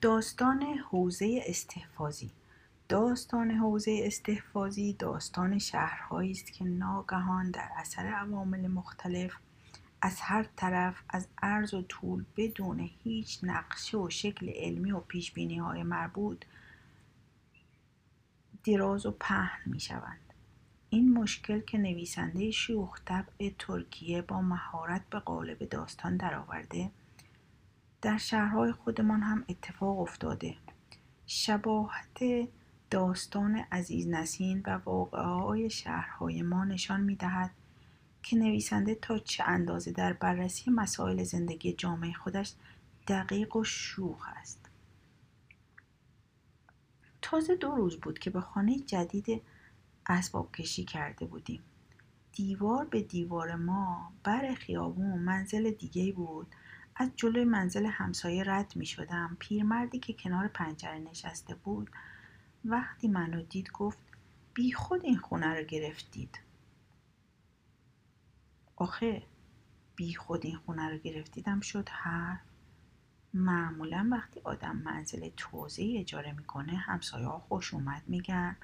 داستان حوزه استحفاظی داستان حوزه استحفاظی داستان شهرهایی است که ناگهان در اثر عوامل مختلف از هر طرف از عرض و طول بدون هیچ نقشه و شکل علمی و پیش های مربوط دراز و پهن می شوند. این مشکل که نویسنده شوخ طبع ترکیه با مهارت به قالب داستان درآورده در شهرهای خودمان هم اتفاق افتاده. شباهت داستان عزیز نسین و واقعه های شهرهای ما نشان می دهد که نویسنده تا چه اندازه در بررسی مسائل زندگی جامعه خودش دقیق و شوخ است. تازه دو روز بود که به خانه جدید اسباب کشی کرده بودیم. دیوار به دیوار ما بر خیابون منزل دیگه بود. از جلوی منزل همسایه رد می شدم. پیرمردی که کنار پنجره نشسته بود وقتی منو دید گفت بی خود این خونه رو گرفتید. آخه بی خود این خونه رو گرفتیدم شد حرف. معمولا وقتی آدم منزل توضیحی اجاره می‌کنه همسایه ها خوش اومد میگن.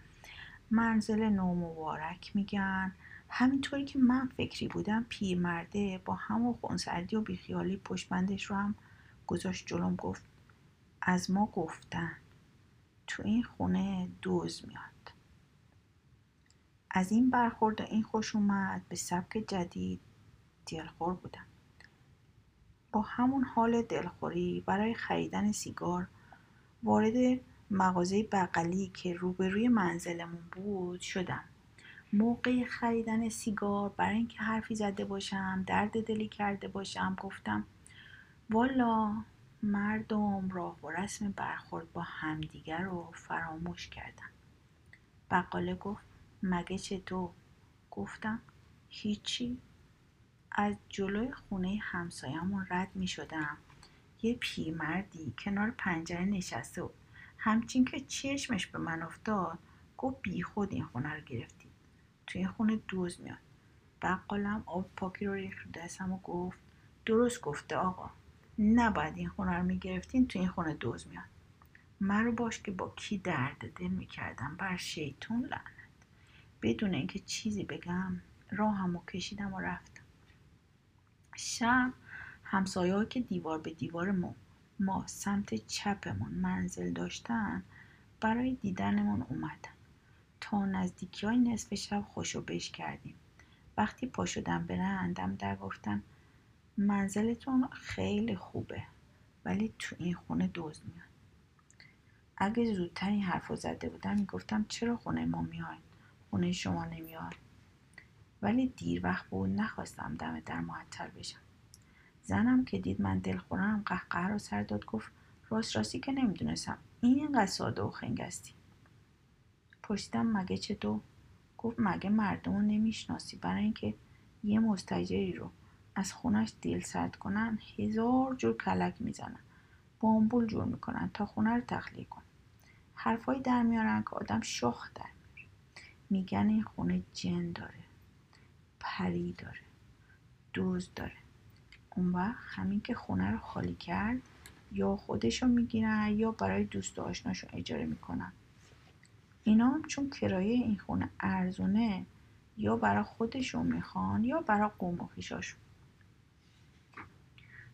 منزل نو مبارک میگن. همینطوری که من فکری بودم پیرمرده با همون خونسردی و بیخیالی پشتبندش رو هم گذاشت جلوم گفت از ما گفتن. تو این خونه دوز میاد. از این برخورد و این خوش اومد به سبک جدید دلخور بودم. با همون حال دلخوری برای خریدن سیگار وارد مغازه بغلی که روبروی منزلمون بود شدم. موقع خریدن سیگار برای اینکه حرفی زده باشم درد دلی کرده باشم گفتم والا مردم راه و رسم برخورد با همدیگر رو فراموش کردن. بقاله گفت مگه چطور گفتم هیچی. از جلوی خونه همسایمون رد می شدم یه پیرمردی کنار پنجره نشسته و همچین که چشمش به من افتاد گفت بی خود این خونه رو گرفتی. توی خونه دوز میاد. بقالم آب پاکی رو ریخت دستم و گفت درست گفته آقا. نباید این خونه رو می‌گرفتین توی این خونه دوز میاد. من رو باش که با کی درد دل می‌کردم. بر شیطون لعنت. بدون اینکه چیزی بگم راهمو کشیدم و رفتم. شب همسایه که دیوار به دیوار ما, ما سمت چپمون منزل داشتن برای دیدنمون اومدن. تا نزدیکی های نصف شب خوشو بش کردیم. وقتی پا شدم برندم در گفتم منزلتون خیلی خوبه ولی تو این خونه دوز میاد. اگه زودتر این حرف زده بودم می‌گفتم چرا خونه ما میاد؟ خونه شما نمیاد. ولی دیر وقت بود نخواستم دم در معطل بشم. زنم که دید من دلخورم قهقه رو سر داد گفت راست راستی که نمی‌دونستم. این اینقدر ساده و خنگستی پرسیدم مگه چطور گفت مگه مردم رو نمی‌شناسی؟ برای اینکه یه مستجری رو از خونش دل سرد کنن هزار جور کلک می‌زنن. بامبول جور می‌کنن تا خونه رو تخلیه کن حرفایی در میارن که آدم شخ در میاره. میگن این خونه جن داره پری داره دوز داره. اون وقت همین که خونه رو خالی کرد یا خودشو می‌گیرن یا برای دوست و آشناشون اجاره می‌کنن. اینا هم چون کرایه این خونه ارزونه یا برای خودشون می‌خوان یا برای قوم و خیشاشون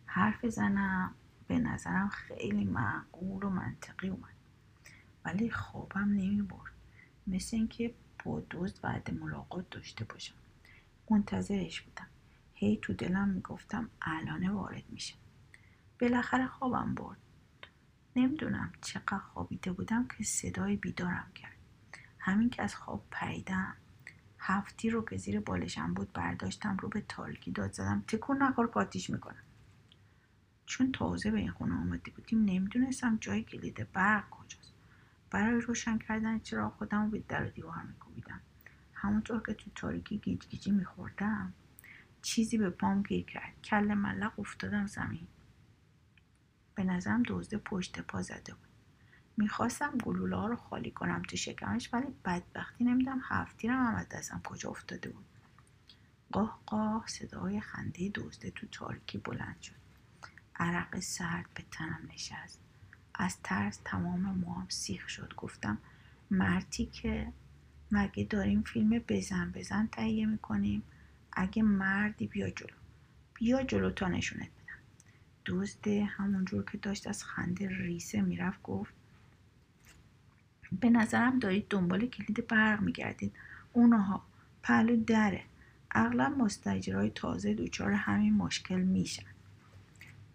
حرف زنم به نظرم خیلی معقول و منطقی اومد. ولی خوابم نمی برد مثل اینکه با دوست وعده ملاقات داشته باشم. منتظرش بودم. هی تو دلم می‌گفتم الانه وارد میشه بالاخره خوابم برد. نمی‌دونم چقدر خوابیده بودم که صدای بیدارم کرد. همین که از خواب پریدم. هفتی رو که زیر بالشم بود برداشتم رو به تاریکی داد زدم. تکون نخور پاتیش می‌کنم. چون تازه به این خونه آمده بودیم نمی‌دونستم جای کلید برق کجاست. برای روشن کردن چرا خودم به در و دیوار میکوبیدم. همونطور که تو تاریکی گیج گیجی میخوردم چیزی به پام گیر کرد. کل ملق افتادم زمین. به نظرم دزده پشت پا زده بود. می‌خواستم گلوله ها رو خالی کنم تو شکمش ولی بدبختی نمیدم هفتیرم هم از دستم کجا افتاده بود. قاه قاه صدای خنده دزده تو تاریکی بلند شد. عرق سرد به تنم نشست. از ترس تمام موام سیخ شد. گفتم مرتی که مگه داریم فیلم بزن بزن تهیه می‌کنیم؟ اگه مردی بیا جلو. بیا جلو تا نشونت بدم. دزده همونجور که داشت از خنده ریسه می‌رفت گفت به نظرم دارید دنبال کلید برق میگردید. اونها پهلو دره. اغلب مستجرهای تازه دچار همین مشکل میشن.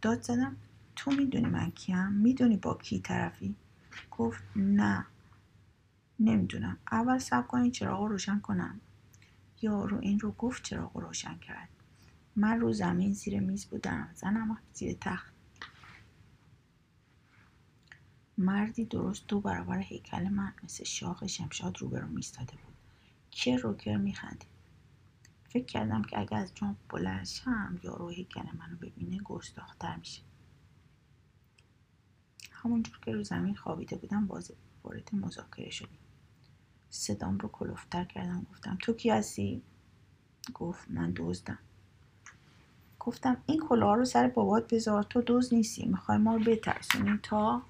داد زدم تو می‌دونی من کیم؟ می‌دونی با کی طرفی؟ گفت نه. نمی‌دونم. اول سب کنید چراغ رو روشن کنم. یارو این رو گفت چراغ رو روشن کرد. من رو زمین زیر میز بودم. زنم زیر تخت. مردی درست دو برابر هیکل من مثل شاخ شمشاد روبرو میستاده بود. که روکر میخندید؟ فکر کردم که اگر از جان بلند شم یارو هیکل منو ببینه گستاختر میشه. همونجور که رو زمین خوابیده بودم وارد مذاکره شدیم. صدام رو کلوفتر کردم گفتم تو کی هستی؟ گفت من دزدم. گفتم این کلاه رو سر بابات بذار تو دوز نیستی می‌خوای ما رو بترسونی تا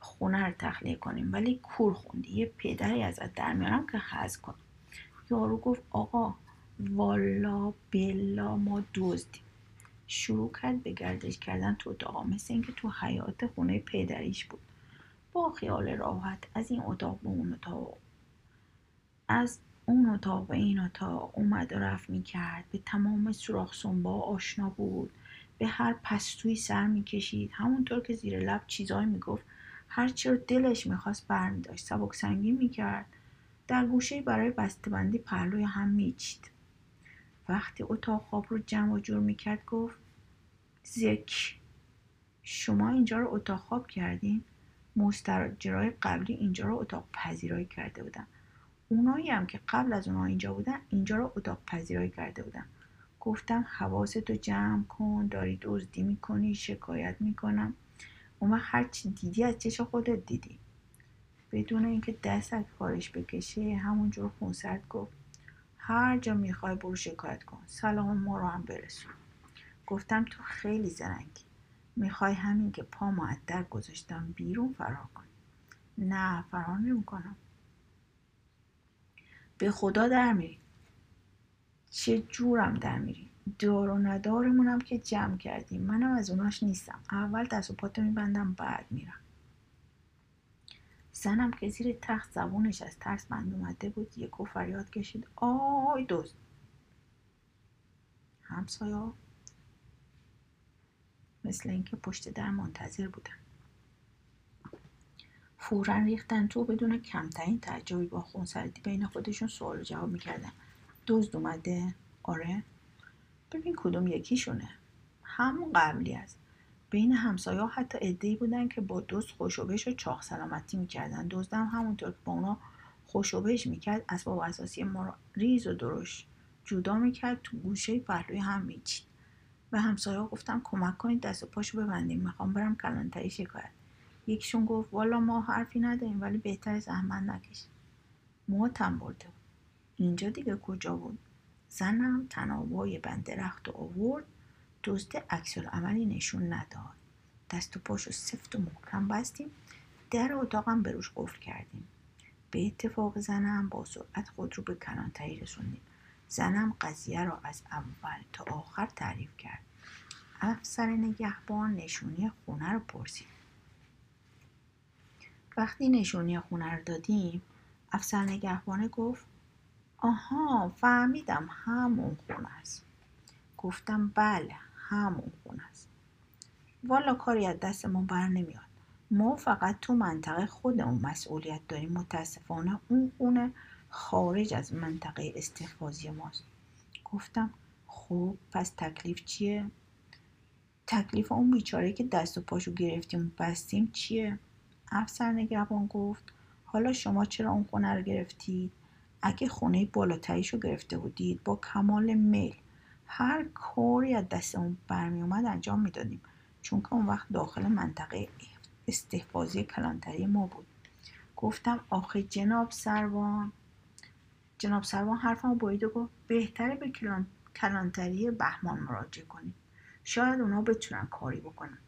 خونه رو تخلیه کنیم. ولی کور خوندی. یه پدری ازت در میارم که حز کن. یارو گفت آقا والا بلا ما دزدیم. شروع کرد به گردش کردن تو اتاقا مثل اینکه تو حیات خونه پدریش بود. با خیال راحت از این اتاق به اون اتاق. از اون اتاق به این اتاق اومد و رفت می‌کرد. به تمام سوراخ سنبا آشنا بود. به هر پستوی سر می‌کشید. همونطور که زیر لب چیزایی می‌گفت. هرچی رو دلش می‌خواست برمیداشت سبک سنگین می‌کرد. در گوشه برای بستهبندی پهلوی هم میچید. وقتی اتاق خواب رو جمع و جور می‌کرد گفت زک شما اینجا رو اتاق خواب کردین؟ مستجرای قبلی اینجا رو اتاق پذیرایی کرده بودن. اونایی هم که قبل از اونها اینجا بودن اینجا رو اتاق پذیرایی کرده بودن. گفتم حواستو جمع کن داری دزدی می‌کنی شکایت می‌کنم. اون هر چی دیدی از چش خودت دیدی. بدون اینکه دستت کارش بکشه همونجور خونسرد گفت هر جا می‌خوای برو شکایت کن. سلام ما رو هم برسون. گفتم تو خیلی زرنگی. می‌خوای همین که پا معدر گذاشتم بیرون فرار کنی نه فرار نمی‌کنم. به خدا در میری. چه جورم در میری؟ دار و ندارمونم که جمع کردیم. منم از اوناش نیستم. اول دست و پاتو میبندم بعد میرم. زنم که زیر تخت زبونش از ترس بند اومده بود. یک و فریاد کشید. آی دوست. همسایا مثل اینکه پشت در منتظر بودن. فورا ریختن تو بدون کمترین تعجبی با خونسردی بین خودشون سوال و جواب می‌کردن. دزد اومده؟ آره. ببین کدوم یکیشونه. همون قبلی است بین همسایه حتی ادهی بودن که با دوست خوشوبش و چاق سلامتی می‌کردن. دزدم همونطور که با اونا خوشوبش می‌کرد اسباب اساسی ما رو ریز و درشت جدا می‌کرد تو گوشه پهلوی هم میچید. به همسایه گفتم کمک کنید دست و پاشو ببندیم می‌خوام برم کلانتری شکایت. یکیشون گفت والا ما حرفی نداریم ولی بهتر زحمت نکش. موتم برده اینجا دیگه کجا بود؟ زنم تنابای بند رخت و آورد دزده عکس عملی نشون نداد. دست و پاشو سفت و محکم بستیم در اتاقم به روش قفل کردیم. به اتفاق زنم با سرعت خود رو به کلانتری رسوندیم. زنم قضیه را از اول تا آخر تعریف کرد. افسر نگهبان نشونی خونه رو پرسید. وقتی نشونی خونه رو دادیم افسر نگهبانه گفت آها فهمیدم همون خونه است. گفتم بله همون خونه است. والا کاری از دست ما بر نمیاد. ما فقط تو منطقه خودمون مسئولیت داریم. متاسفانه اون خونه خارج از منطقه استحفاظی ماست. گفتم خب پس تکلیف چیه؟ تکلیف اون بیچاره که دست و پاشو گرفتیم بستیم چیه؟ افسر نگهبان گفت حالا شما چرا اون خونه رو گرفتید؟ اگه خونه بالاتریش رو گرفته بودید با کمال میل هر کاری از دست اون برمی اومد انجام می‌دادیم. چون که اون وقت داخل منطقه استحفاظی کلانتری ما بود. گفتم آخه جناب سروان جناب سروان حرفمو برید و گفت بهتره به کلانتری بهمان مراجعه کنید شاید اونا بتونن کاری بکنن.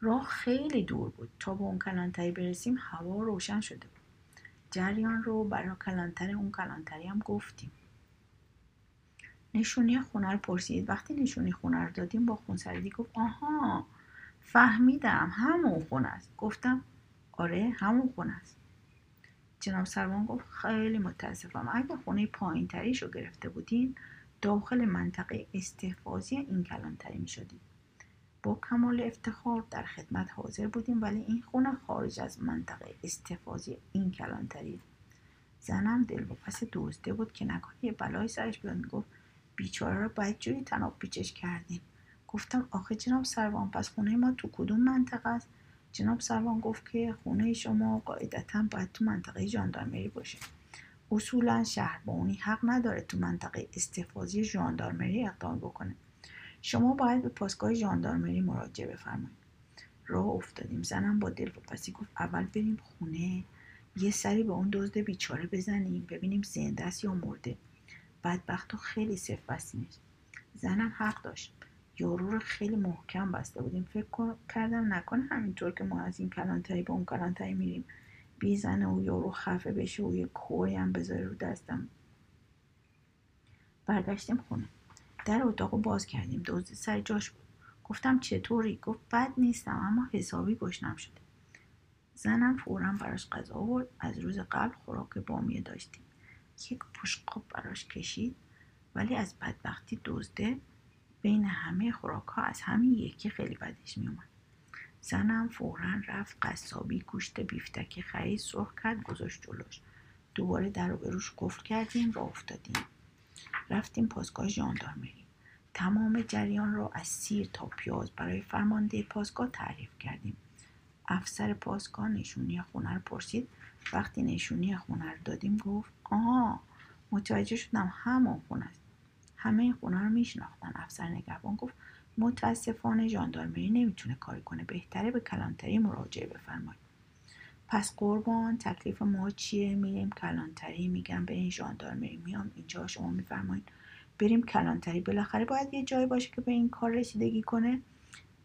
راه خیلی دور بود. تا به اون کلانتری برسیم هوا روشن شده بود. جریان رو برای کلانتر اون کلانتری هم گفتیم. نشونی خونه رو پرسید. وقتی نشونی خونه رو دادیم با خونسردی گفت آها فهمیدم همون خونه است. گفتم آره همون خونه است. جناب سروان گفت خیلی متاسفم. اگه خونه پایین رو گرفته بودین داخل منطقه استحفاظی این کلانتری می شدیم با کمال افتخار در خدمت حاضر بودیم ولی این خونه خارج از منطقه استحفاظی این کلانتری زنم دل و پس بود که نکنه یه بلای سرش بیاد گفت بیچاره رو باید جوری تناب پیچش کردیم. گفتم آخه جناب سروان پس خونه ما تو کدوم منطقه است؟ جناب سروان گفت که خونه شما قاعدتا باید تو منطقه ژاندارمری باشه. اصولا شهربانی حق نداره تو منطقه استفاضی ژاندارمری اقدام بکنه. شما باید به پاسگاه ژاندارمری مراجعه بفرمایید. راه افتادیم. زنم با دل و پسی گفت اول بریم خونه یه سری به اون دزد بیچاره بزنیم ببینیم زنده است یا مرده. بدبخت و خیلی صف بستیمش زنم حق داشت. یارو رو خیلی محکم بسته بودیم. فکر کردم نکنه همینطور که ما از این کلانتری به اون کلانتری میریم. بیزنه و یارو خفه بشه و یه کوری هم بذاره رو دستم. برگشتیم خونه. در اتاق باز کردیم. دزد سر جاش بود. گفتم چطوری؟ گفت بد نیستم اما حسابی گشنم شده زنم فورا براش غذا آورد از روز قبل خوراک بامیه داشتیم. یک پشقاب براش کشید. ولی از بدبختی دزده بین همه خوراک ها از همین یکی خیلی بدش میومد زنم فورا رفت قصابی گوشت بیفتکی خرید سرخ کرد گذاشت جلوش. دوباره در رو به روش قفل کردیم را افتادیم. رفتیم پاسگاه ژاندارمری تمام جریان را از سیر تا پیاز برای فرمانده پاسگاه تعریف کردیم. افسر پاسگاه نشونی خونه رو پرسید. وقتی نشونی خونه رو دادیم گفت آها متوجه شدم همون خونه است. همه این خونه رو میشناختن. افسر نگهبان گفت متاسفانه ژاندارمری نمی‌تونه کاری کنه. بهتره به کلانتری مراجعه بفرمایید پس قربان تکلیف ما چیه؟ میریم کلانتری میگم به این ژاندارمری میام اینجا شما میفرمایید. بریم کلانتری. بالاخره باید یه جایی باشه که به این کار رسیدگی کنه.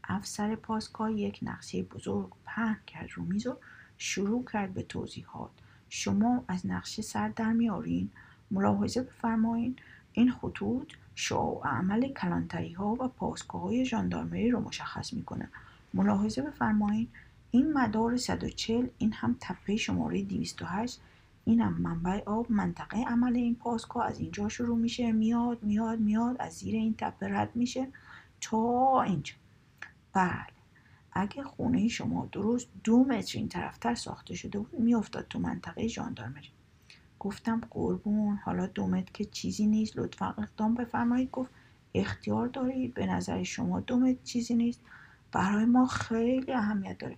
افسر پاسگاه یک نقشه بزرگ پهن کرد رو میز و شروع کرد به توضیحات. شما از نقشه سر در میارین. ملاحظه بفرمایید این خطوط شعاع عمل کلانتری ها و پاسگاه های ژاندارمری رو مشخص می‌کنه. ملاحظه بفرمایید این مدار 140 این هم تپه شماره 208 این هم منبع آب منطقه عمل این پاسگاه. از اینجا شروع میشه میاد میاد میاد از زیر این تپه رد میشه تا اینجا. بله. اگه خونه شما درست دو متر این طرفتر ساخته شده بود میافتاد تو منطقه ژاندارمری. گفتم قربون حالا دومت که چیزی نیست لطفا اقدام بفرمایید. گفت اختیار دارید به نظر شما دومت چیزی نیست. برای ما خیلی اهمیت داره.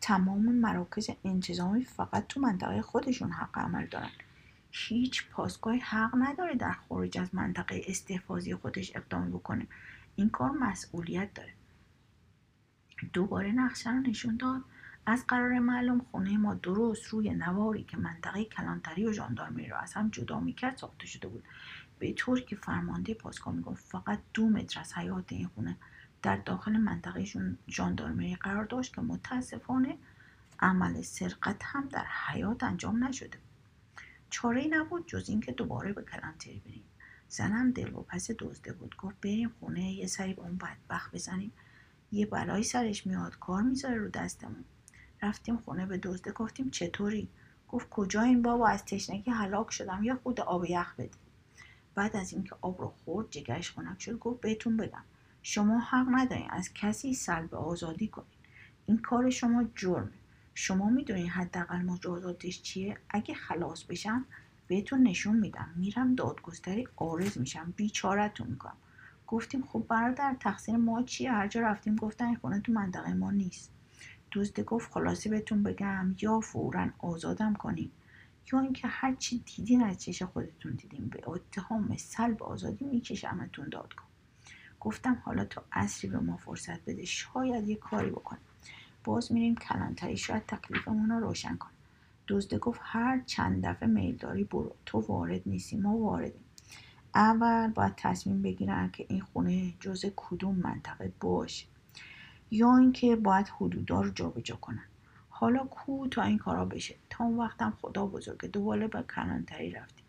تمام مراکز انتظامی فقط تو منطقه خودشون حق عمل دارن. هیچ پاسگاهی حق نداره در خارج از منطقه استحفاظی خودش اقدام بکنه. این کار مسئولیت داره. دوباره نقشه رو نشون داد. از قرار معلوم خونه ما درست روی نواری که منطقه کلانتری و ژاندارمری رو از هم جدا می‌کرد ساخته شده بود. به طور که فرمانده پاسگاه می‌گفت فقط دو متر از حیات این خونه در داخل منطقه ژاندارمری قرار داشت که متاسفانه عمل سرقت هم در حیات انجام نشده. چاره نبود جز اینکه دوباره به کلانتری بریم. زنم دل و پس دزده بود. گفت بریم خونه یه سری به اون بدبخت بزنیم. یه بلایی سرش میاد کار می‌ذاره رو دستمون. رفتیم خونه به دزده گفتیم چطوری؟ گفت کجا این بابا؟ از تشنگی هلاک شدم. یا خود آب یخ بده بعد از اینکه آب رو خورد جگرش خنک شد. گفت بهتون بگم شما حق ندارین از کسی سلب آزادی کنین. این کار شما جرمه. شما می‌دونین حداقل مجازاتش چیه. اگه خلاص بشم بهتون نشون میدم. میرم دادگستری آرز میشم. بیچارتون می‌کنم. گفتیم خب برادر تقصیر ما چیه؟ هر جا رفتیم گفتن این خونه تو منطقه ما نیست. دزده گفت خلاصی بهتون بگم یا فورا آزادم کنیم یا اینکه هر چی دیدین از چش خودتون دیدیم به اتهام سلب آزادی میکشمتون دادگاه. گفتم حالا تا اصری به ما فرصت بده شاید یه کاری بکنیم. باز میریم کلانتری شاید تکلیفمون رو روشن کنیم. دزده گفت هر چند دفعه میل داری برو. تو وارد نیستی ما واردیم. اول باید تصمیم بگیرن که این خونه جز کدوم منطقه باشه. یا اینکه باید حدودا رو جابجا کنن. حالا کو تا این کارا بشه؟ تا اون وقتم خدا بزرگه دوباره به کلانتری رفتیم.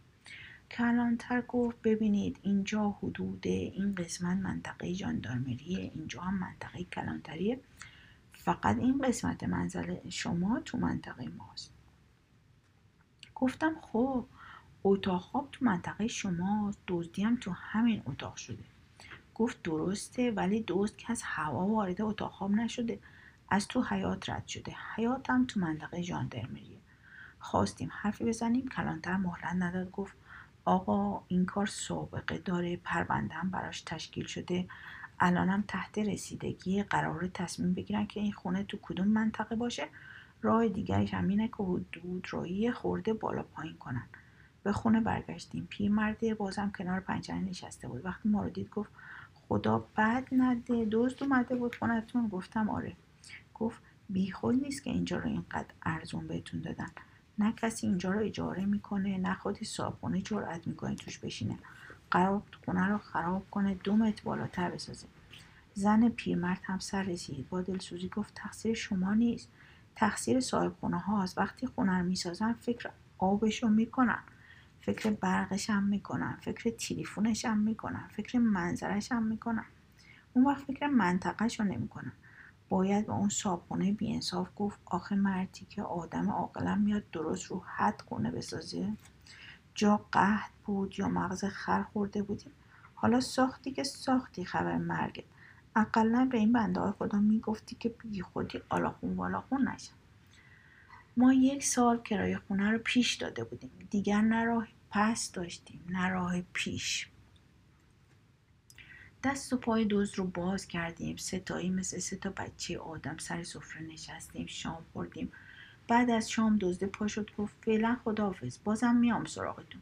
کلانتر گفت ببینید اینجا حدود این قسمت منطقه جاندارمریه اینجا هم منطقه کلانتریه. فقط این قسمت منزل شما تو منطقه ماست. گفتم خب اتاق خواب تو منطقه شماست دزدی هم تو همین اتاق شده. گفت درسته ولی دزد که از هوا وارد اتاق خواب نشده از تو حیات رد شده. حیات تو منطقه ژاندرمریه خواستیم حرفی بزنیم کلانتر مهلت نداد گفت آقا این کار سابقه داره. پرونده هم براش تشکیل شده. الانم تحت رسیدگی قرار تصمیم بگیرن که این خونه تو کدوم منطقه باشه. راه دیگرش هم اینه که حدود رایی خورده بالا پایین کنن. به خونه برگشتیم. پیرمرده بازم کنار پنجره نشسته بود. وقتی ما رو دید گفت خدا بد نده دزد اومده بود خونتون گفتم آره. گفت بیخود نیست که اینجا رو اینقدر ارزون بهتون دادن. نه کسی اینجا رو اجاره می‌کنه نه خودی صابخونه جرأت می‌کنه توش بشینه. قرار خونه رو خراب کنه دو متر بالاتر بسازه. زن پیرمرد هم سر رسید. با دلسوزی گفت تقصیر شما نیست. تقصیر صاحب خونه هاست. وقتی خونه رو می‌سازن فکر آبش رو می‌کنن. فکر برقش هم می‌کنن. فکر تلفنش هم می‌کنن. فکر منظرش هم می‌کنن. اون وقت فکر منطقهش رو نمی‌کنن. باید به اون صابخونه بیانصاف گفت آخه مردی که آدم عاقلا میاد درست رو حد خونه بسازه؟ جا قهد بود یا مغز خر خورده بودیم حالا ساختی که ساختی خبر مرگت. اقلا به این بنده های خدا می‌گفتی که بی خودی آلاخون والاخون نشن ما یک سال کرایه خونه رو پیش داده بودیم. دیگر نه راه پس داشتیم نه راه پیش. دست و پای دوز رو باز کردیم. ستایی مثل سه تا بچه آدم سر سفره نشستیم شام خوردیم. بعد از شام دزده پا شد گفت فعلا خداحافظ بازم میام سراغتون.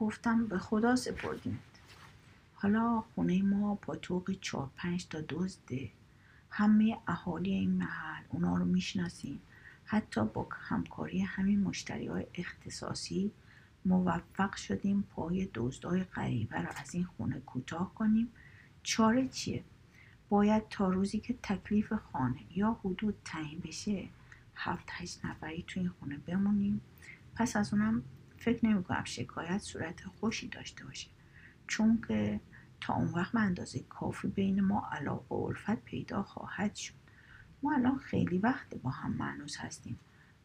گفتم به خدا سپردیم. حالا خونه ما پاتوق چهار پنج تا دزده. همه اهالی این محل اونا رو می‌شناسیم حتی با همکاری همین مشتری های اختصاصی موفق شدیم پای دزدای غریبه رو از این خونه کوتاه کنیم. چاره چیه؟ باید تا روزی که تکلیف خانه یا حدود تعیین بشه هفت هشت نفری تو خونه بمونیم. پس از اونم فکر نمی کنم شکایت صورت خوشی داشته باشه. چون که تا اون وقت به اندازه کافی بین ما علاقه و الفت پیدا خواهد شد. ما الان خیلی وقت با هم معنوس هستیم.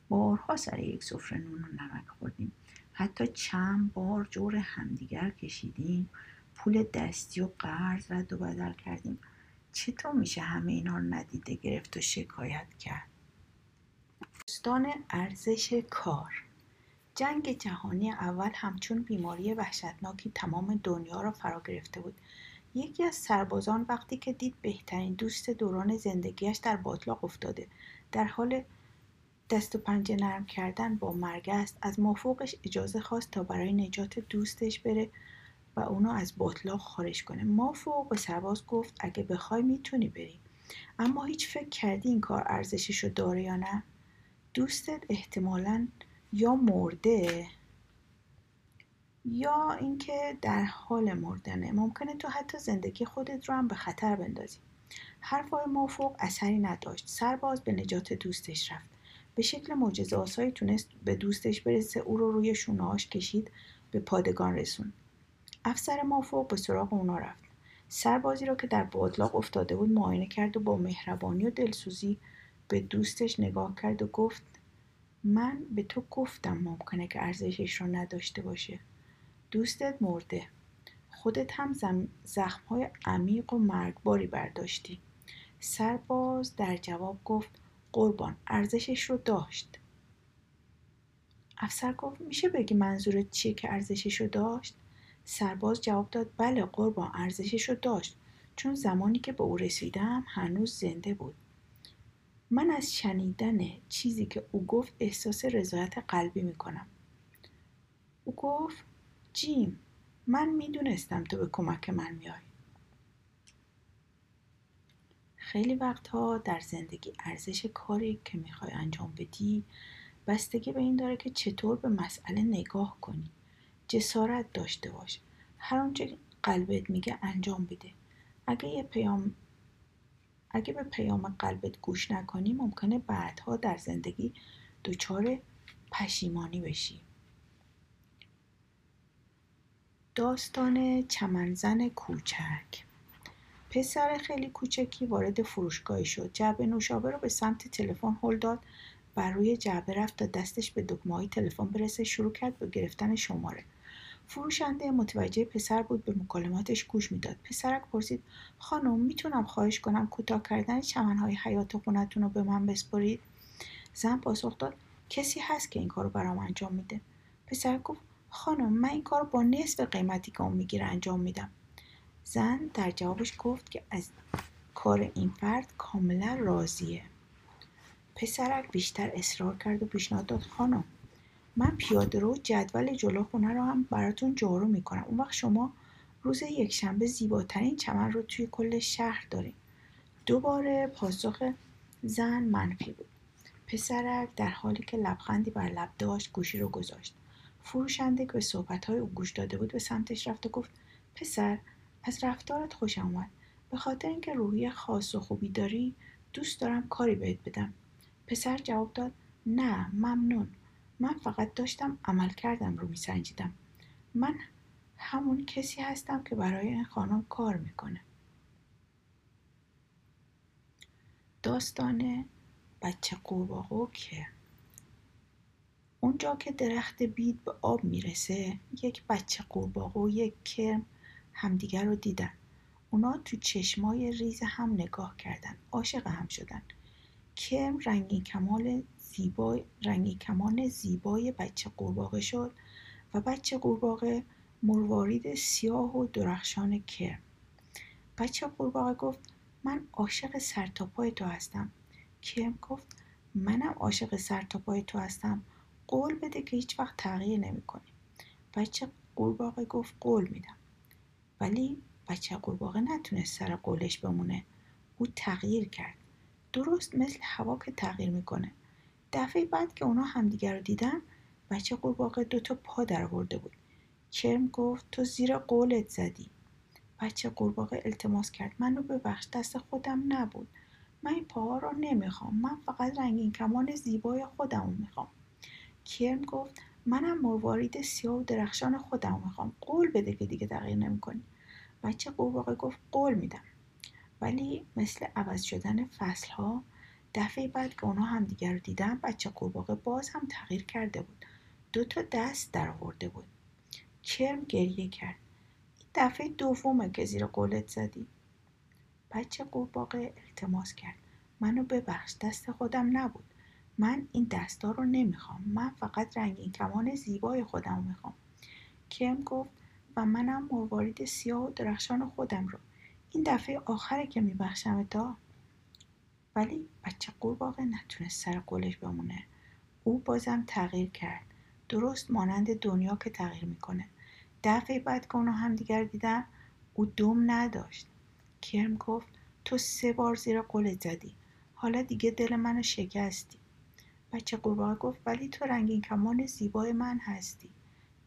بارها سر یک سفره نون و نمک خوردیم. حتی چند بار جور همدیگر کشیدیم. پول دستی و قرض رد و بدل کردیم. چطور میشه همه اینا رو ندیده گرفت و شکایت کرد؟ داستان ارزش کار. جنگ جهانی اول همچون بیماری وحشتناکی تمام دنیا را فرا گرفته بود. یکی از سربازان وقتی که دید بهترین دوست دوران زندگیش در باطلاق افتاده. در حال دست و پنجه نرم کردن با مرگ است از مافوقش اجازه خواست تا برای نجات دوستش بره. و اونو از باطلاق خارج کنه. مافوق به سرباز گفت اگه بخوای می‌تونی بری. اما هیچ فکر کردی این کار ارزشش رو داره یا نه؟ دوستت احتمالا یا مرده یا اینکه در حال مردنه. ممکنه تو حتی زندگی خودت رو هم به خطر بندازی. حرفهای مافوق اثری نداشت. سرباز به نجات دوستش رفت. به شکل معجزه آسایی تونست به دوستش برسه. او رو روی شونهاش کشید به پادگان رسون افسر مافوق به سراغ اونا رفت. سربازی را که در باطلاق افتاده بود معاینه کرد و با مهربانی و دلسوزی به دوستش نگاه کرد و گفت من به تو گفتم ممکنه که ارزشش رو نداشته باشه. دوستت مرده. خودت هم زخم های عمیق و مرگباری برداشتی. سرباز در جواب گفت قربان ارزشش رو داشت. افسر گفت میشه بگی منظورت چیه که ارزشش رو داشت؟ سرباز جواب داد بله قربان ارزشش رو داشت. چون زمانی که به او رسیدم هنوز زنده بود. من از شنیدن چیزی که او گفت احساس رضایت قلبی می‌کنم. او گفت جیم من می‌دونستم تو به کمک من میای خیلی وقتها در زندگی ارزش کاری که می‌خوای انجام بدی بستگی به این داره که چطور به مسئله نگاه کنی. جسارت داشته باش. هر آنچه قلبت میگه انجام بده. اگه یه پیام اگه به پیام قلبت گوش نکنی ممکنه بعدها در زندگی دچار پشیمانی بشی. داستان چمنزن کوچک. پسر خیلی کوچکی وارد فروشگاهی شد. جعبه نوشابه رو به سمت تلفن هل داد. بر روی جعبه رفت تا دستش به دکمه تلفن برسه. شروع کرد به گرفتن شماره. فروشنده متوجه پسر بود به مکالماتش گوش می‌داد. پسرک پرسید خانم می‌تونم خواهش کنم کوتاه کردن چمنهای حیات خونتون رو به من بسپرید؟ زن پاسخ داد کسی هست که این کارو برام انجام میده. پسر گفت خانم من این کار با نصف قیمتی که اون می‌گیره انجام میدم. زن در جوابش گفت که از کار این فرد کاملا راضیه. پسرک بیشتر اصرار کرد و پیشنهاد داد خانم من پیاده رو جدول جلو خونه رو هم براتون جارو می‌کنم. اون وقت شما روز یکشنبه زیباترین چمن رو توی کل شهر داریم دوباره پاسخ زن منفی بود. پسرک در حالی که لبخندی بر لب داشت گوشی رو گذاشت. فروشنده که به صحبتهای او گوش داده بود به سمتش رفت و گفت پسر از رفتارت خوشم اومد. به خاطر اینکه روحی خاص و خوبی داری دوست دارم کاری بهت بدم. پسر جواب داد نه ممنون. من فقط داشتم عمل کردم رو میسنجیدم. من همون کسی هستم که برای این خانم کار می‌کنه. داستان بچه قورباغه که اونجا که درخت بید به آب می‌رسه یک بچه قورباغه و یک کرم همدیگر رو دیدن. اونا تو چشمای ریز هم نگاه کردن عاشق هم شدن. کرم رنگین کمال زیبای رنگی کمان زیبای بچه قورباغه شد و بچه قورباغه مروارید سیاه و درخشان کرم. بچه قورباغه گفت من عاشق سرتاپای تو هستم. کرم گفت منم عاشق سرتاپای تو هستم. قول بده که هیچ وقت تغییر نمی کنی. بچه قورباغه گفت قول میدم. ولی بچه قورباغه نتونست سر قولش بمونه. او تغییر کرد. درست مثل هوا که تغییر می‌کنه. دفعه بعد که اونا همدیگر رو دیدن بچه قورباغه دوتا پا در آورده بود. کرم گفت تو زیر قولت زدی. بچه قورباغه التماس کرد. منو ببخش دست خودم نبود. من این پاها رو نمی‌خوام. من فقط رنگین کمان زیبای خودم می‌خوام. کرم گفت منم مروارید سیاه و درخشان خودم می‌خوام. قول بده که دیگه تغییر نمی‌کنی. بچه قورباغه گفت قول میدم. ولی مثل عوض شدن فصل ها دفعه بعد که اونا همدیگر رو دیدن بچه قورباغه باز هم تغییر کرده بود. دو تا دست در آورده بود. کرم گریه کرد. این دفعه دومه که زیر قولت زدی. بچه قورباغه التماس کرد. منو ببخش دست خودم نبود. من این دستا رو نمی‌خوام. من فقط رنگین کمان زیبای خودم می‌خوام. کرم گفت و منم مروارید سیاه و درخشان خودم رو. این دفعه آخره که میبخشم تا ولی بچه قورباغه نتونست سر قولش بمونه. او بازم تغییر کرد. درست مانند دنیا که تغییر می‌کنه. دفعه بعد که اونا همدیگر دیدن او دوم نداشت. کرم گفت تو سه بار زیر قولت زدی. حالا دیگه دل منو شکستی. بچه قورباغه گفت ولی تو رنگین کمان زیبای من هستی.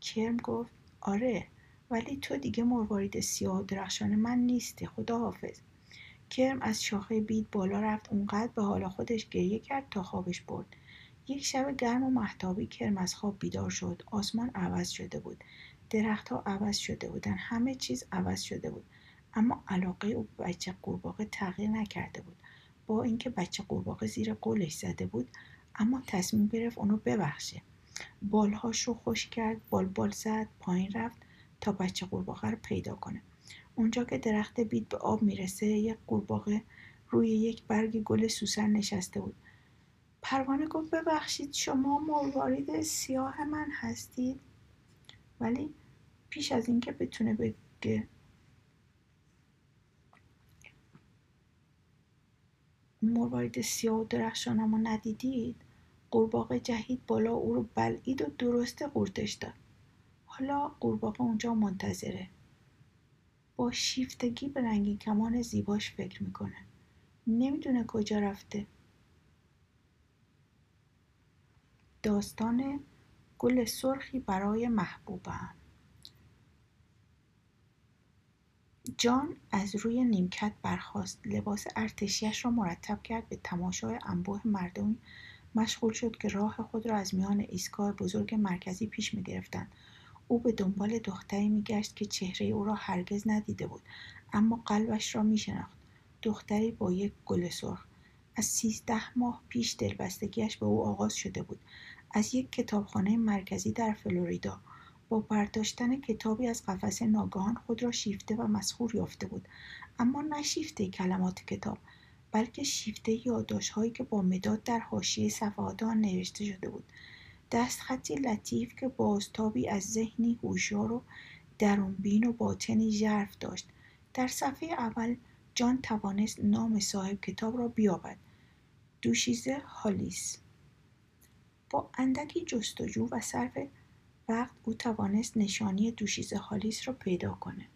کرم گفت آره ولی تو دیگه مروارید سیاه و درخشان من نیستی خدا حافظ کرم از شاخه بید بالا رفت اونقدر به حال خودش گریه کرد تا خوابش برد. یک شب گرم و محتابی کرم از خواب بیدار شد. آسمان عوض شده بود. درختها عوض شده بودن همه چیز عوض شده بود. اما علاقه او به بچه قورباغه تغییر نکرده بود. با اینکه بچه قورباغه زیر قولش زده بود اما تصمیم گرفت اونو ببخشه. بالهاش رو خوش کرد بال بال زد پایین رفت تا بچه قورباغه رو پیدا کنه. اونجا که درخت بید به آب می‌رسه یک قورباغه روی یک برگ گل سوسن نشسته بود. پروانه گفت ببخشید شما مروارید سیاه من هستید؟ ولی پیش از اینکه بتونه بگه. مروارید سیاه و درخشانم رو ندیدید؟ قورباغه جهید بالا او رو بلعید و درسته قورتش داد. حالا قورباغه اونجا منتظره. با شیفتگی به رنگین کمان زیباش فکر می‌کنه. نمی‌دونه کجا رفته. داستان گل سرخی برای محبوبم جان از روی نیمکت برخاست. لباس ارتشیش را مرتب کرد به تماشای انبوه مردمی. مشغول شد که راه خود را از میان ایستگاه بزرگ مرکزی پیش می‌گرفتند. او به دنبال دختری میگشت که چهره او را هرگز ندیده بود اما قلبش را میشناخت. دختری با یک گل سرخ. از سیزده ماه پیش دلبستگیش به او آغاز شده بود. از یک کتابخانه مرکزی در فلوریدا. با برداشتن کتابی از قفس ناگهان خود را شیفته و مسخور یافته بود. اما نه شیفته کلمات کتاب بلکه شیفته یادداشتهایی که با مداد در حاشیه صفحات آن نوشته شده بود. دستخطی لطیف که بازتابی از ذهنی هوشیار و درونبین و باطنی ژرف داشت. در صفحه اول جان توانست نام صاحب کتاب را بیابد. دوشیزه هالیس. با اندکی جستجو و صرف وقت او توانست نشانی دوشیزه هالیس را پیدا کنه.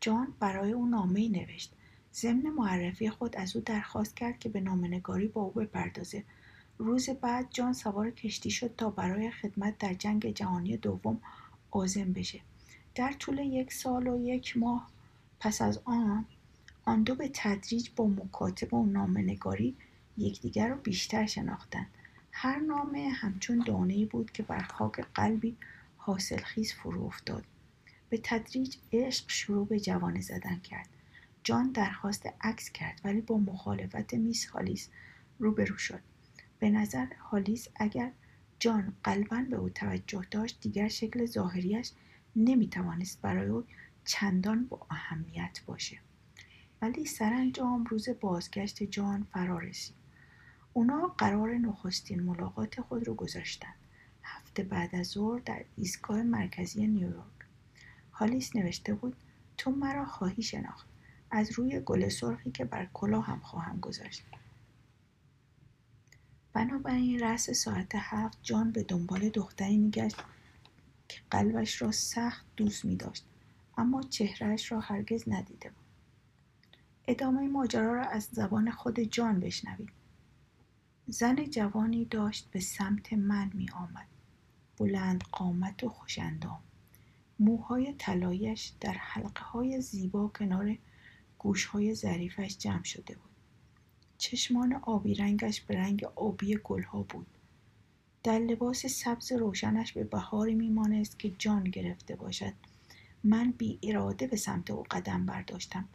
جان برای او نامه نوشت. ضمن معرفی خود از او درخواست کرد که به نامنگاری با او بپردازه. روز بعد جان سوار کشتی شد تا برای خدمت در جنگ جهانی دوم عازم بشه. در طول یک سال و یک ماه پس از آن آن دو به تدریج با مکاتبه و نامنگاری یکدیگر را بیشتر شناختند. هر نامه همچون دانه بود که بر خاک قلبی حاصلخیز فرو افتاد. به تدریج عشق شروع به جوانه زدن کرد. جان درخواست عکس کرد ولی با مخالفت میس هالیس روبرو شد. به نظر هالیس اگر جان قلبا به او توجه داشت دیگر شکل ظاهریش نمی‌توانست برای او چندان با اهمیت باشه. ولی سرانجام روز بازگشت جان فرا رسید. اونا قرار نخستین ملاقات خود رو گذاشتن. هفته بعد از ظهر در ایستگاه مرکزی نیویورک. هالیس نوشته بود تو مرا خواهی شناخت. از روی گل سرخی که بر کلاه هم خواهم گذاشت. بنابراین رأس ساعت هفت جان به دنبال دختری میگشت که قلبش را سخت دوست می داشت اما چهرهش را هرگز ندیده بود. ادامه ماجرا را از زبان خود جان بشنوید. زن جوانی داشت به سمت من می آمد بلند قامت و خوشندام موهای طلایش در حلقه های زیبا کنار گوش های ظریفش جمع شده بود. چشمان آبی رنگش به رنگ آبی گلها بود. در لباس سبز روشنش به بهاری میمانست که جان گرفته باشد. من بی اراده به سمت او قدم برداشتم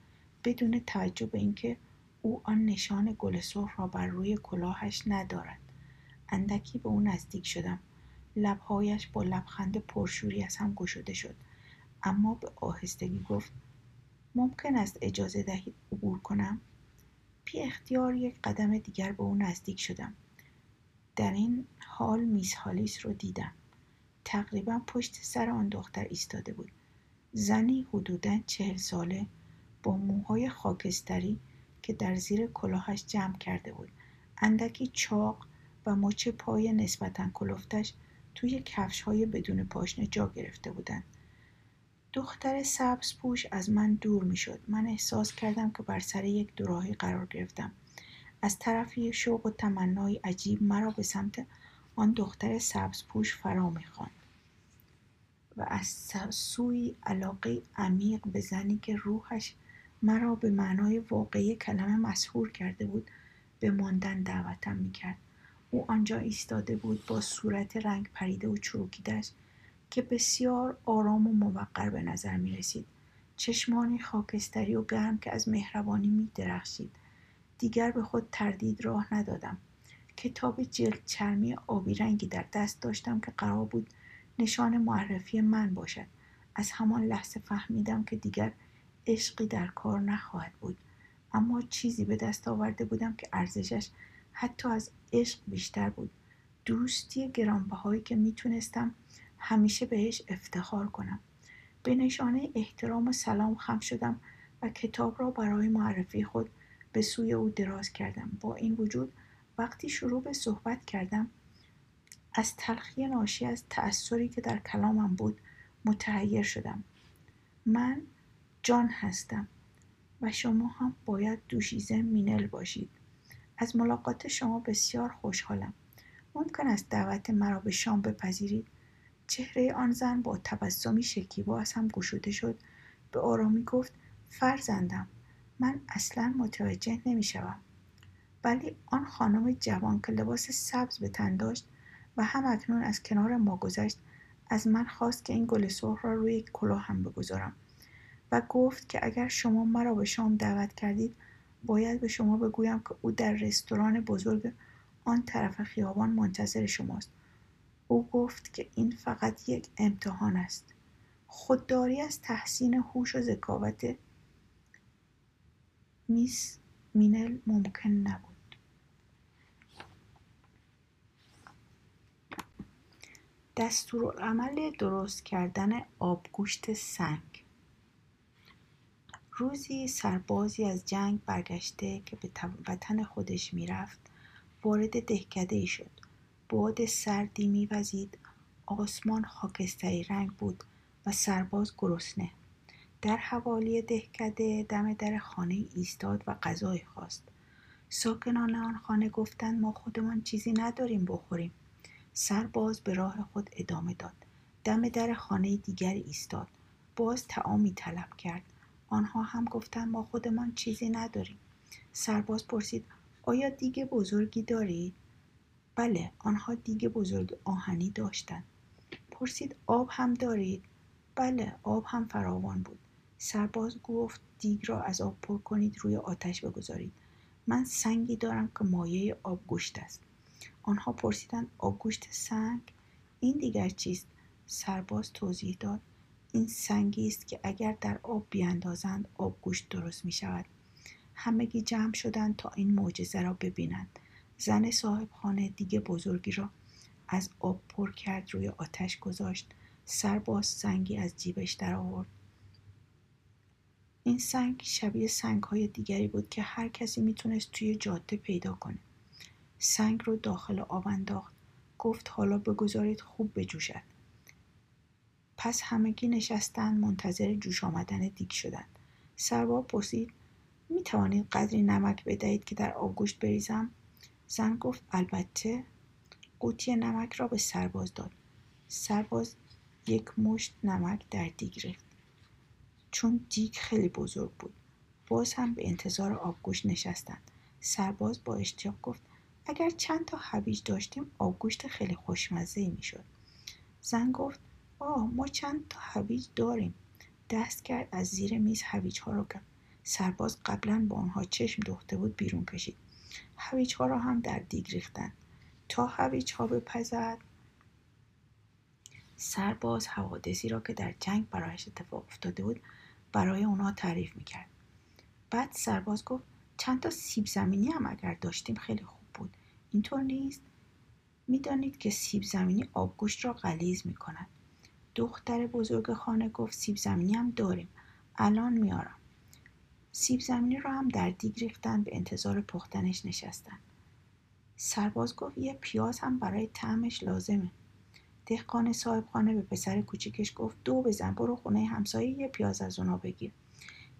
بدون توجه به اینکه او آن نشان گل سرخ را بر روی کلاهش ندارد. اندکی به او نزدیک شدم. لبهایش با لبخند پرشوری از هم گشوده شد. اما به آهستگی گفت ممکن است اجازه دهید عبور کنم؟ بی اختیار یک قدم دیگر به او نزدیک شدم. در این حال میس هالیس رو دیدم. تقریبا پشت سر آن دختر ایستاده بود. زنی حدودا چهل ساله با موهای خاکستری که در زیر کلاهش جمع کرده بود. اندکی چاق و مچ پای نسبتا کلفتش توی کفش های بدون پاشنه جا گرفته بودند. دختر سبز پوش از من دور می شد. من احساس کردم که بر سر یک دوراهی قرار گرفتم. از طرفی شوق و تمنای عجیب مرا به سمت آن دختر سبز پوش فرا می و از سوی علاقه عمیق به زنی که روحش مرا به معنای واقعی کلمه مسهور کرده بود به ماندن دعوتم می‌کرد او آنجا ایستاده بود با صورت رنگ پریده و چروکیدهش که بسیار آرام و موقر به نظر می رسید. چشمانی خاکستری و گرم که از مهربانی می درخشید. دیگر به خود تردید راه ندادم. کتاب جلد چرمی آبی رنگی در دست داشتم که قرار بود نشان معرفی من باشد. از همان لحظه فهمیدم که دیگر عشقی در کار نخواهد بود. اما چیزی به دست آورده بودم که ارزشش حتی از عشق بیشتر بود. دوستی گرانبهایی که می‌تونستم همیشه بهش افتخار کنم. به نشانه احترام و سلام خم شدم و کتاب را برای معرفی خود به سوی او دراز کردم. با این وجود وقتی شروع به صحبت کردم از تلخی ناشی از تأثری که در کلامم بود متحیر شدم. من جان هستم و شما هم باید دوشیزه مینل باشید. از ملاقات شما بسیار خوشحالم. ممکن است دعوت مرا به شام بپذیرید. چهره آن زن با تبسمی شکیبا از هم گشوده شد. به آرامی گفت فرزندم من اصلا متوجه نمی‌شوم. ولی آن خانم جوان که لباس سبز به تن داشت و هم اکنون از کنار ما گذشت از من خواست که این گل سرخ را روی هم بگذارم و گفت که اگر شما مرا به شام دعوت کردید باید به شما بگویم که او در رستوران بزرگ آن طرف خیابان منتظر شماست. او گفت که این فقط یک امتحان است. خودداری از تحسین هوش و ذکاوت میس مینل ممکن نبود. دستورالعمل درست کردن آبگوشت سنگ. روزی سربازی از جنگ برگشته که به وطن خودش می‌رفت وارد دهکده ای شد. باد سردی میوزید. آسمان خاکستری رنگ بود و سرباز گرسنه. در حوالی دهکده دم در خانه ایستاد و غذای خواست. ساکنان آن خانه گفتند ما خودمان چیزی نداریم بخوریم. سرباز به راه خود ادامه داد. دم در خانه دیگری ایستاد. باز تعامی طلب کرد. آنها هم گفتند ما خودمان چیزی نداریم. سرباز پرسید آیا دیگه بزرگی دارید؟ بله آنها دیگه بزرگ آهنی داشتند. پرسید آب هم دارید؟ بله آب هم فراوان بود. سرباز گفت دیگ را از آب پر کنید روی آتش بگذارید. من سنگی دارم که مایه آبگوشت است. آنها پرسیدند آبگوشت سنگ؟ این دیگر چیست؟ سرباز توضیح داد این سنگی است که اگر در آب بیاندازند آبگوشت درست می شود همگی جمع شدند تا این معجزه را ببینند. زن صاحب خانه دیگه بزرگی را از آب پر کرد روی آتش گذاشت. سرباز سنگی از جیبش در آورد. این سنگ شبیه سنگ های دیگری بود که هر کسی می‌تونست توی جاده پیدا کنه. سنگ رو داخل آب انداخت. گفت حالا بگذارید خوب بجوشد. پس همگی نشستن منتظر جوش آمدن دیگ شدند. سربار پرسید می توانید قدری نمک بدهید که در آبگوشت بریزم؟ زن گفت البته قوطی نمک را به سرباز داد. سرباز یک مشت نمک در دیگ ریخت. چون دیگ خیلی بزرگ بود. باز هم به انتظار آبگوشت نشستند. سرباز با اشتیاق گفت اگر چند تا هویج داشتیم آبگوشت خیلی خوشمزه می‌شد. زن گفت آه ما چند تا هویج داریم. دست کرد از زیر میز هویج ها را که سرباز قبلا با آنها چشم دوخته بود بیرون کشید. هویج ها را هم در دیگ ریختند تا هویج ها بپزد سرباز حوادثی را که در جنگ برایش اتفاق افتاده بود برای اونا تعریف می‌کرد. بعد سرباز گفت چند تا سیب زمینی هم اگر داشتیم خیلی خوب بود. اینطور نیست؟ می‌دانید که سیب زمینی آبگوشت را غلیز می‌کند. دختر بزرگ خانه گفت سیب زمینی هم داریم. الان میارم سیب زمینی را هم در دیگ ریختن به انتظار پختنش نشستن. سرباز گفت یه پیاز هم برای طعمش لازمه. دهقان صاحب خانه به پسر کوچیکش گفت دو بزن برو خونه همسایه یه پیاز از اونا بگیر.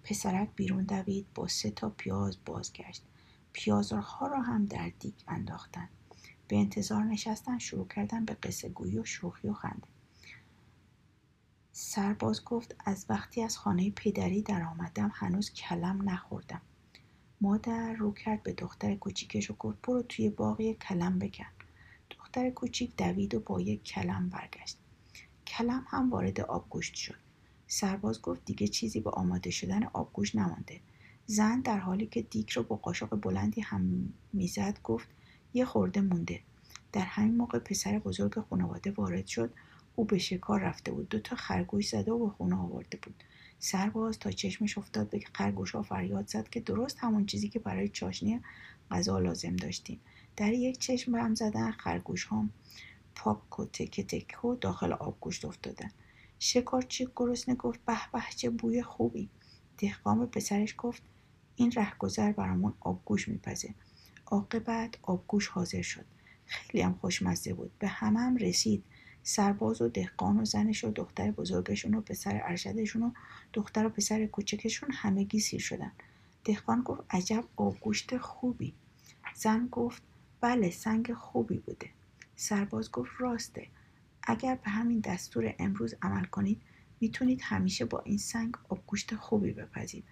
پسرک بیرون دوید با سه تا پیاز بازگشت. پیازها را هم در دیگ انداختن. به انتظار نشستن شروع کردن به قصه گویی و شوخی و خنده. سرباز گفت از وقتی از خانه پدری در آمدم هنوز کلم نخوردم. مادر رو کرد به دختر کوچیکش و گفت برو توی باقی کلم بکن. دختر کوچیک دوید و با یک کلم برگشت. کلم هم وارد آبگوشت شد. سرباز گفت دیگه چیزی به آماده شدن آبگوشت نمانده. زن در حالی که دیک رو با قاشق بلندی هم می‌زد گفت یه خورده مونده. در همین موقع پسر بزرگ خانواده وارد شد او به شکار رفته بود. دو تا خرگوش زده و به خونه آورده بود. سرباز تا چشمش افتاد به خرگوش ها فریاد زد که درست همون چیزی که برای چاشنی غذا لازم داشتیم. در یک چشم هم زدن خرگوش ها پاک و تک تک و داخل آبگوشت افتادن. شکارچی گرسنه گفت به به چه بوی خوبی. دهقان به پسرش گفت این رهگذر برامون آبگوش میپزه. عاقبت آبگوش حاضر شد. خیلی هم خوشمزه بود. به همه هم رسید. سرباز و دهقان و زنش و دختر بزرگشون و پسر ارشدشون و دختر و پسر کوچکشون همگی سیر شدن. دهقان گفت عجب آبگوشت خوبی. زن گفت بله سنگ خوبی بوده. سرباز گفت راسته. اگر به همین دستور امروز عمل کنید می‌تونید همیشه با این سنگ آبگوشت خوبی بپزید.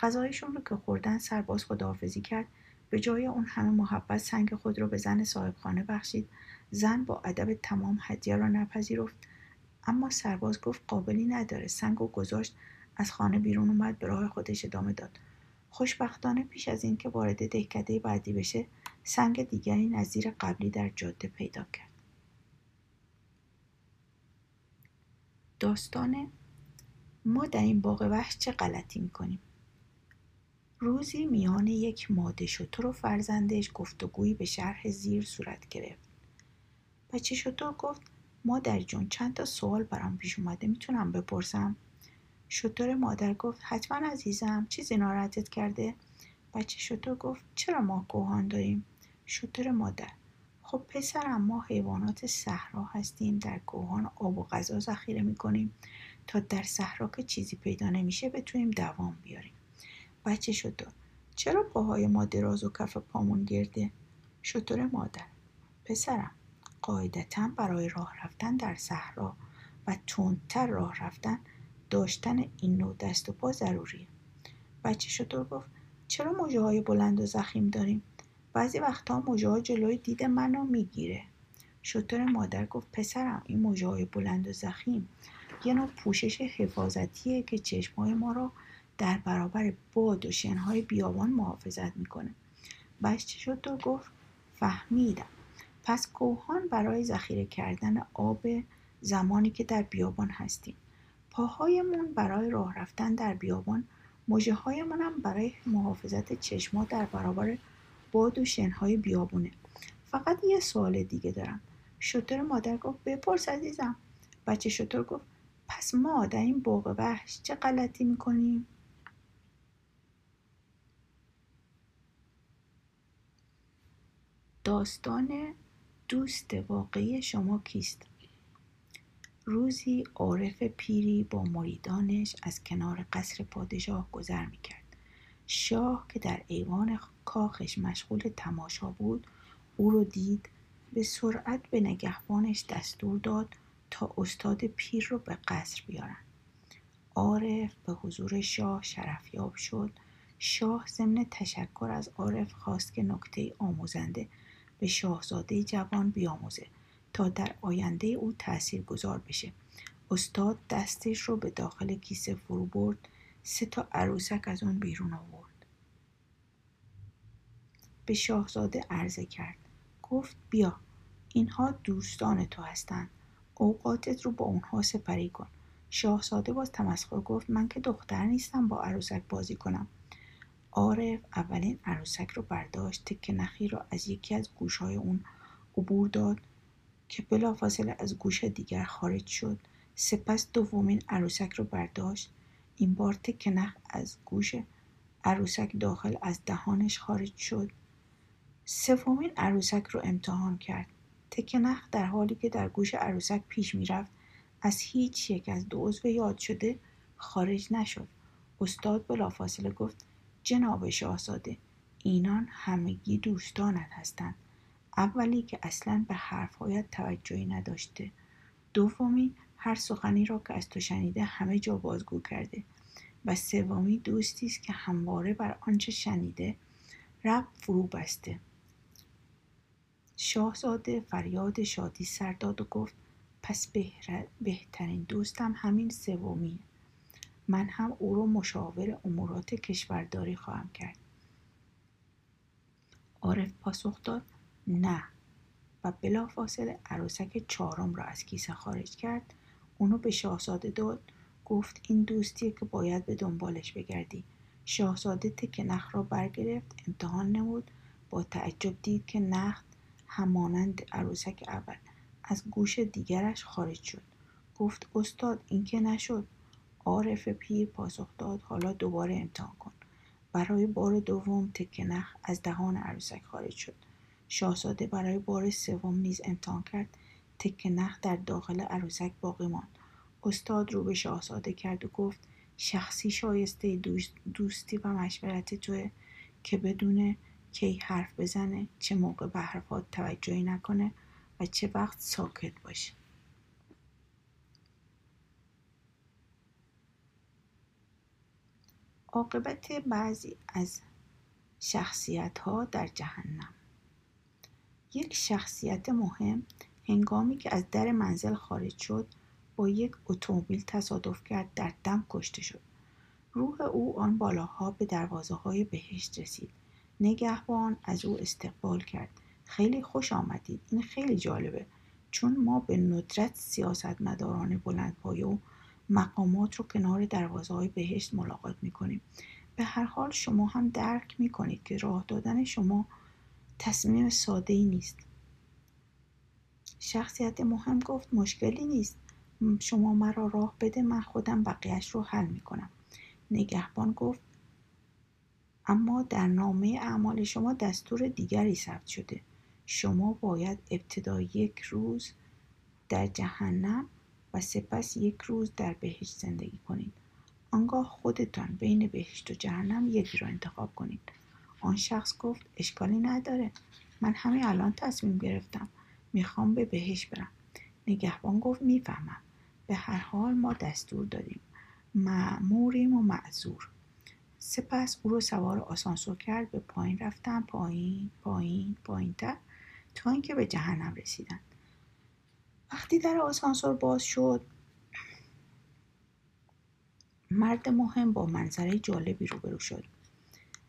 غذایشون رو که خوردن سرباز خداحافظی کرد. به جای اون همه محبت سنگ خود را به زن صاحب خانه بخشید. زن با ادب تمام هدیه را نپذیرفت. اما سرباز گفت قابلی نداره. سنگ و گذاشت از خانه بیرون اومد به راه خودش ادامه داد. خوشبختانه پیش از اینکه وارد دهکده بعدی بشه سنگ دیگری نظیر قبلی در جاده پیدا کرد. داستان ما در این باغ وحش چه غلطی می‌کنیم؟ روزی میان یک ماده شتر و فرزندش گفتگویی به شرح زیر صورت گرفت. بچه شتر گفت مادر جون چند تا سوال برام پیش اومده می‌تونم بپرسم؟ شطور مادر گفت حتما عزیزم چیزی ناراحتت کرده؟ بچه شطور گفت چرا ما کوهان داریم؟ شطور مادر خب پسرم ما حیوانات صحرا هستیم در کوهان آب و غذا ذخیره می‌کنیم. تا در صحرا که چیزی پیدا نمیشه بتونیم دوام بیاریم. بچه شطور چرا پاهای ما دراز و کف پامون گرده؟ شطور مادر پسرم قاعدتا برای راه رفتن در صحرا و تندتر راه رفتن داشتن این نوع دست و پا ضروریه. بچه شطور گفت چرا موجه های بلند و زخیم داریم؟ بعضی وقتها موجه ها جلوی دید منو می‌گیره. شطور مادر گفت پسرم این موجه های بلند و زخیم یه نوع پوشش حفاظتیه که چشمهای ما را در برابر باد و شنهای بیابان محافظت می‌کنه. بچه شطور گفت فهمیدم. پس کوهان برای ذخیره کردن آب زمانی که در بیابان هستیم. پاهایمون برای راه رفتن در بیابان موجه هایمون هم برای محافظت چشما در برابر باد و شنهای بیابونه. فقط یه سوال دیگه دارم. شطور مادر گفت بپرس عزیزم. بچه شطور گفت پس ما در این باغ وحش چه غلطی می‌کنیم؟ داستان دوست واقعی شما کیست؟ روزی عارف پیری با مریدانش از کنار قصر پادشاه گذر می‌کرد. شاه که در ایوان کاخش مشغول تماشا بود او رو دید به سرعت به نگهبانش دستور داد تا استاد پیر رو به قصر بیارن. عارف به حضور شاه شرفیاب شد. شاه ضمن تشکر از عارف خواست که نکته آموزنده به شاهزاده جوان بیاموزه تا در آینده او تأثیر گذار بشه. استاد دستش رو به داخل کیسه فرو برد سه تا عروسک از اون بیرون آورد. به شاهزاده عرضه کرد. گفت بیا اینها دوستان تو هستند اوقاتت رو با اونها سپری کن. شاهزاده باز تمسخر گفت من که دختر نیستم با عروسک بازی کنم. عارف اولین عروسک رو برداشت تکه نخی را از یکی از گوشهای اون عبور داد که بلافاصله از گوش دیگر خارج شد. سپس دومین عروسک رو برداشت. این بار تکه نخ از گوش عروسک داخل از دهانش خارج شد. سومین عروسک رو امتحان کرد. تکه نخ در حالی که در گوش عروسک پیش می‌رفت از هیچ یک از دو عضو یاد شده خارج نشد. استاد بلافاصله گفت جناب شاهزاده اینان همگی دوستانت هستند. اولی که اصلا به حرفهایت توجهی نداشته. دومی هر سخنی را که از تو شنیده همه جا بازگو کرده. و سومی دوستی است که همواره بر آنچه شنیده رب فرو بسته. شاهزاده فریاد شادی سر داد و گفت پس بهترین دوستم همین سومی. من هم او را مشاور امورات کشورداری خواهم کرد. عارف پاسخ داد نه. و بلافاصله عروسک چهارم را از کیسه خارج کرد. اونو به شاهزاده داد. گفت این دوستیه که باید به دنبالش بگردی. شاهزاده تک نخ را برگرفت امتحان نمود. با تعجب دید که نخ همانند عروسک اول از گوش دیگرش خارج شد. گفت استاد این که نشد. عارف پیر پاسخ داد. حالا دوباره امتحان کن. برای بار دوم تکه نخ از دهان عروسک خارج شد. شاهزاده برای بار سوم نیز امتحان کرد. تکه نخ در داخل عروسک باقی ماند. استاد رو به شاهزاده کرد و گفت شخصی شایسته دوستی و مشورت توه که بدون کی حرف بزنه چه موقع به حرفات توجهی نکنه و چه وقت ساکت باشه. عاقبت بعضی از شخصیت ها در جهنم. یک شخصیت مهم هنگامی که از در منزل خارج شد با یک اتومبیل تصادف کرد در دم کشته شد. روح او آن بالاها به دروازه های بهشت رسید. نگهبان از او استقبال کرد. خیلی خوش آمدید. این خیلی جالبه. چون ما به ندرت سیاستمداران بلندپایه و مقامات رو کنار دروازه های بهشت ملاقات می‌کنیم. به هر حال شما هم درک می‌کنید که راه دادن شما تصمیم ساده ای نیست. شخصیت مهم گفت مشکلی نیست. شما مرا راه بده من خودم بقیهش رو حل می‌کنم. نگهبان گفت اما در نامه اعمال شما دستور دیگری ثبت شده. شما باید ابتدا یک روز در جهنم و سپس یک روز در بهشت زندگی کنید. آنگاه خودتان بین بهشت و جهنم یکی را انتخاب کنید. آن شخص گفت اشکالی نداره. من همین الان تصمیم گرفتم. می‌خوام به بهشت برم. نگهبان گفت می‌فهمم. به هر حال ما دستور دادیم. معموریم و معذور. سپس او رو سوار آسانسور کرد به پایین رفتن پایین پایین پایین تا اینکه به جهنم رسیدن. وقتی در آسانسور باز شد مرد مهم با منظره جالبی روبرو شد.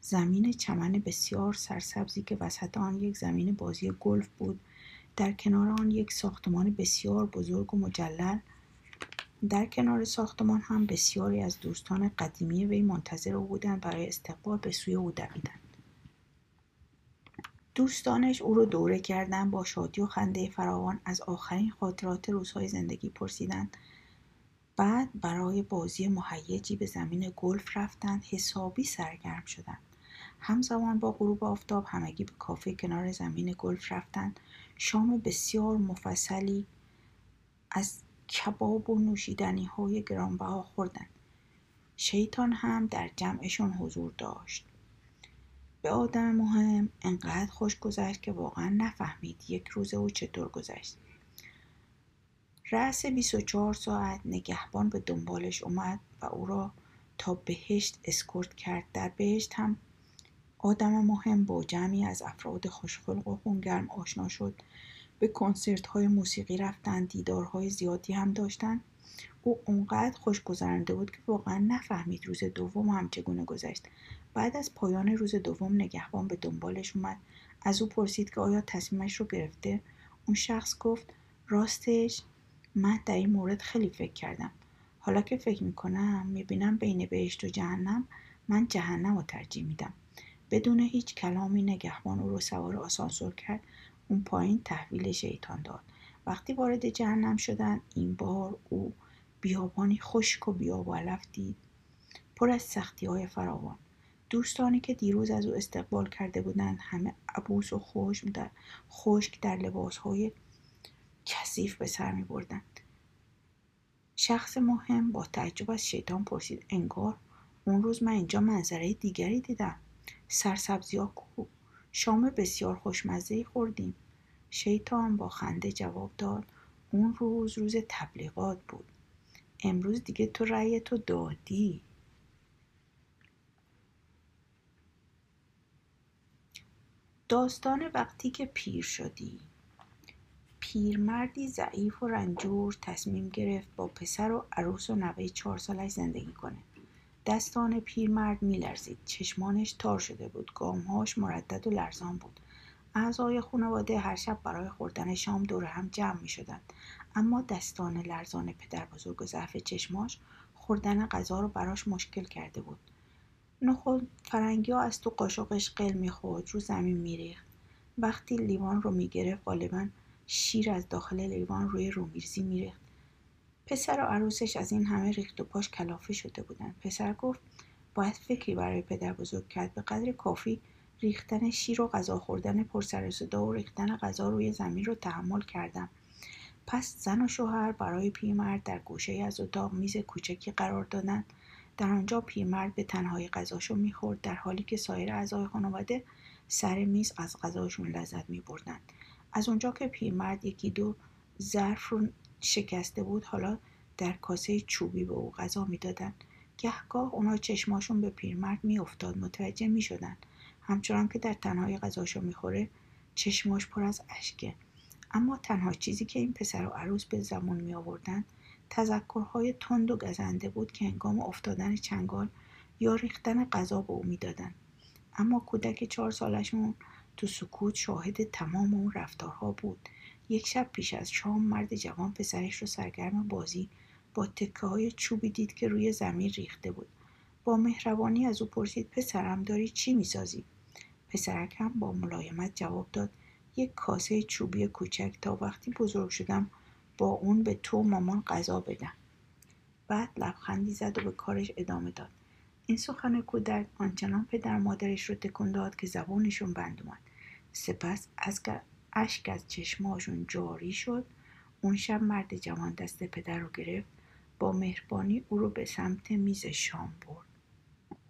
زمین چمن بسیار سرسبزی که وسط آن یک زمین بازی گلف بود در کنار آن یک ساختمان بسیار بزرگ و مجلل. در کنار ساختمان هم بسیاری از دوستان قدیمی وی منتظر او بودند برای استقبال به سوی او دویدند. دوستانش او را دوره کردند با شادی و خنده فراوان از آخرین خاطرات روزهای زندگی پرسیدند بعد برای بازی مهیجی به زمین گلف رفتند حسابی سرگرم شدند همزمان با غروب آفتاب همگی به کافه کنار زمین گلف رفتند شام بسیار مفصلی از کباب و نوشیدنی های گرانبها خوردند شیطان هم در جمعشون حضور داشت. به آدم مهم انقدر خوش گذشت که واقعا نفهمید یک روز او چطور گذشت. رأس 24 ساعت نگهبان به دنبالش اومد و او را تا بهشت اسکورت کرد. در بهشت هم آدم مهم با جمعی از افراد خوشخلق و خونگرم آشنا شد. به کنسرت های موسیقی رفتن دیدارهای زیادی هم داشتن. او اونقدر خوش گذرانده بود که واقعا نفهمید روز دوم هم چگونه گذشت. بعد از پایان روز دوم نگهبان به دنبالش اومد. از او پرسید که آیا تصمیمش رو گرفته؟ اون شخص گفت راستش من در این مورد خیلی فکر کردم. حالا که فکر می‌کنم می‌بینم بین بهشت و جهنم من جهنم رو ترجیح میدم. بدون هیچ کلامی نگهبان او رو سوار آسانسور کرد اون پایین تحویل شیطان داد. وقتی وارد جهنم شدن این بار او بیابانی خشک و بیاب دید. پر از سختی های فراوان. دوستانی که دیروز از او استقبال کرده بودند همه عبوس و خشک در خشک در لباس های کثیف به سر می بردند. شخص مهم با تعجب از شیطان پرسید انگار اون روز من اینجا منظره دیگری دیدم. سرسبزی ها کو شام بسیار خوشمزه خوردیم. شیطان با خنده جواب داد اون روز روز تبلیغات بود. امروز دیگه تو رأی تو دادی. داستان وقتی که پیر شدی. پیرمردی ضعیف و رنجور تصمیم گرفت با پسر و عروس و نوه چهار سالش زندگی کنه. دستان پیرمرد میلرزید. چشمانش تار شده بود. گامهاش مردد و لرزان بود. اعضای خانواده هر شب برای خوردن شام دور هم جمع می شدند. اما دستان لرزان پدر بزرگ و ضعف چشماش خوردن غذا رو براش مشکل کرده بود. نخود فرنگی ها از تو قاشقش قل می‌خورد رو زمین میریخت. وقتی لیوان رو می‌گرفت غالبا شیر از داخل لیوان روی رومیرزی میریخت. پسر و عروسش از این همه ریخت و پاش کلافه شده بودند. پسر گفت باید فکری برای پدر بزرگ کرد به قدر کافی ریختن شیر و غذا خوردن پر سر صدا و ریختن غذا روی زمین رو تحمل کردم پس زن و شوهر برای پیرمرد در گوشه از اتاق میز کوچکی قرار دادند در آنجا پیرمرد به تنهایی غذاشو می‌خورد در حالی که سایر اعضای خانواده سر میز از غذاشون لذت میبردند. از اونجا که پیرمرد یکی دو ظرف رو شکسته بود حالا در کاسه چوبی به او غذا می‌دادند. گهگاه اونا چشماشون به پیرمرد میافتاد متوجه می‌شدن همچنان که در تنهای غذاشو می‌خوره چشماش پر از اشکه. اما تنها چیزی که این پسر و عروس به زمان می آوردن تذکرهای تند و گزنده بود که انگام افتادن چنگال یا ریختن غذا به او می‌دادن اما کودک چهار سالشون تو سکوت شاهد تمام اون رفتارها بود. یک شب پیش از شام مرد جوان پسرش رو سرگرم بازی با تکه های چوبی دید که روی زمین ریخته بود. با مهربانی از او پرسید پسرم داری چی می‌سازی؟ پسرکم با ملایمت جواب داد یک کاسه چوبی کوچک. تا وقتی بزرگ شدم با اون به تو مامان غذا بدم. بعد لبخندی زد و به کارش ادامه داد. این سخن کودک آنچنان پدر مادرش رو تکون داد که زبانشون بند اومد. سپس از اشک از چشماشون جاری شد. اون شب مرد جوان دست پدر رو گرفت. با مهربانی او رو به سمت میز شام برد.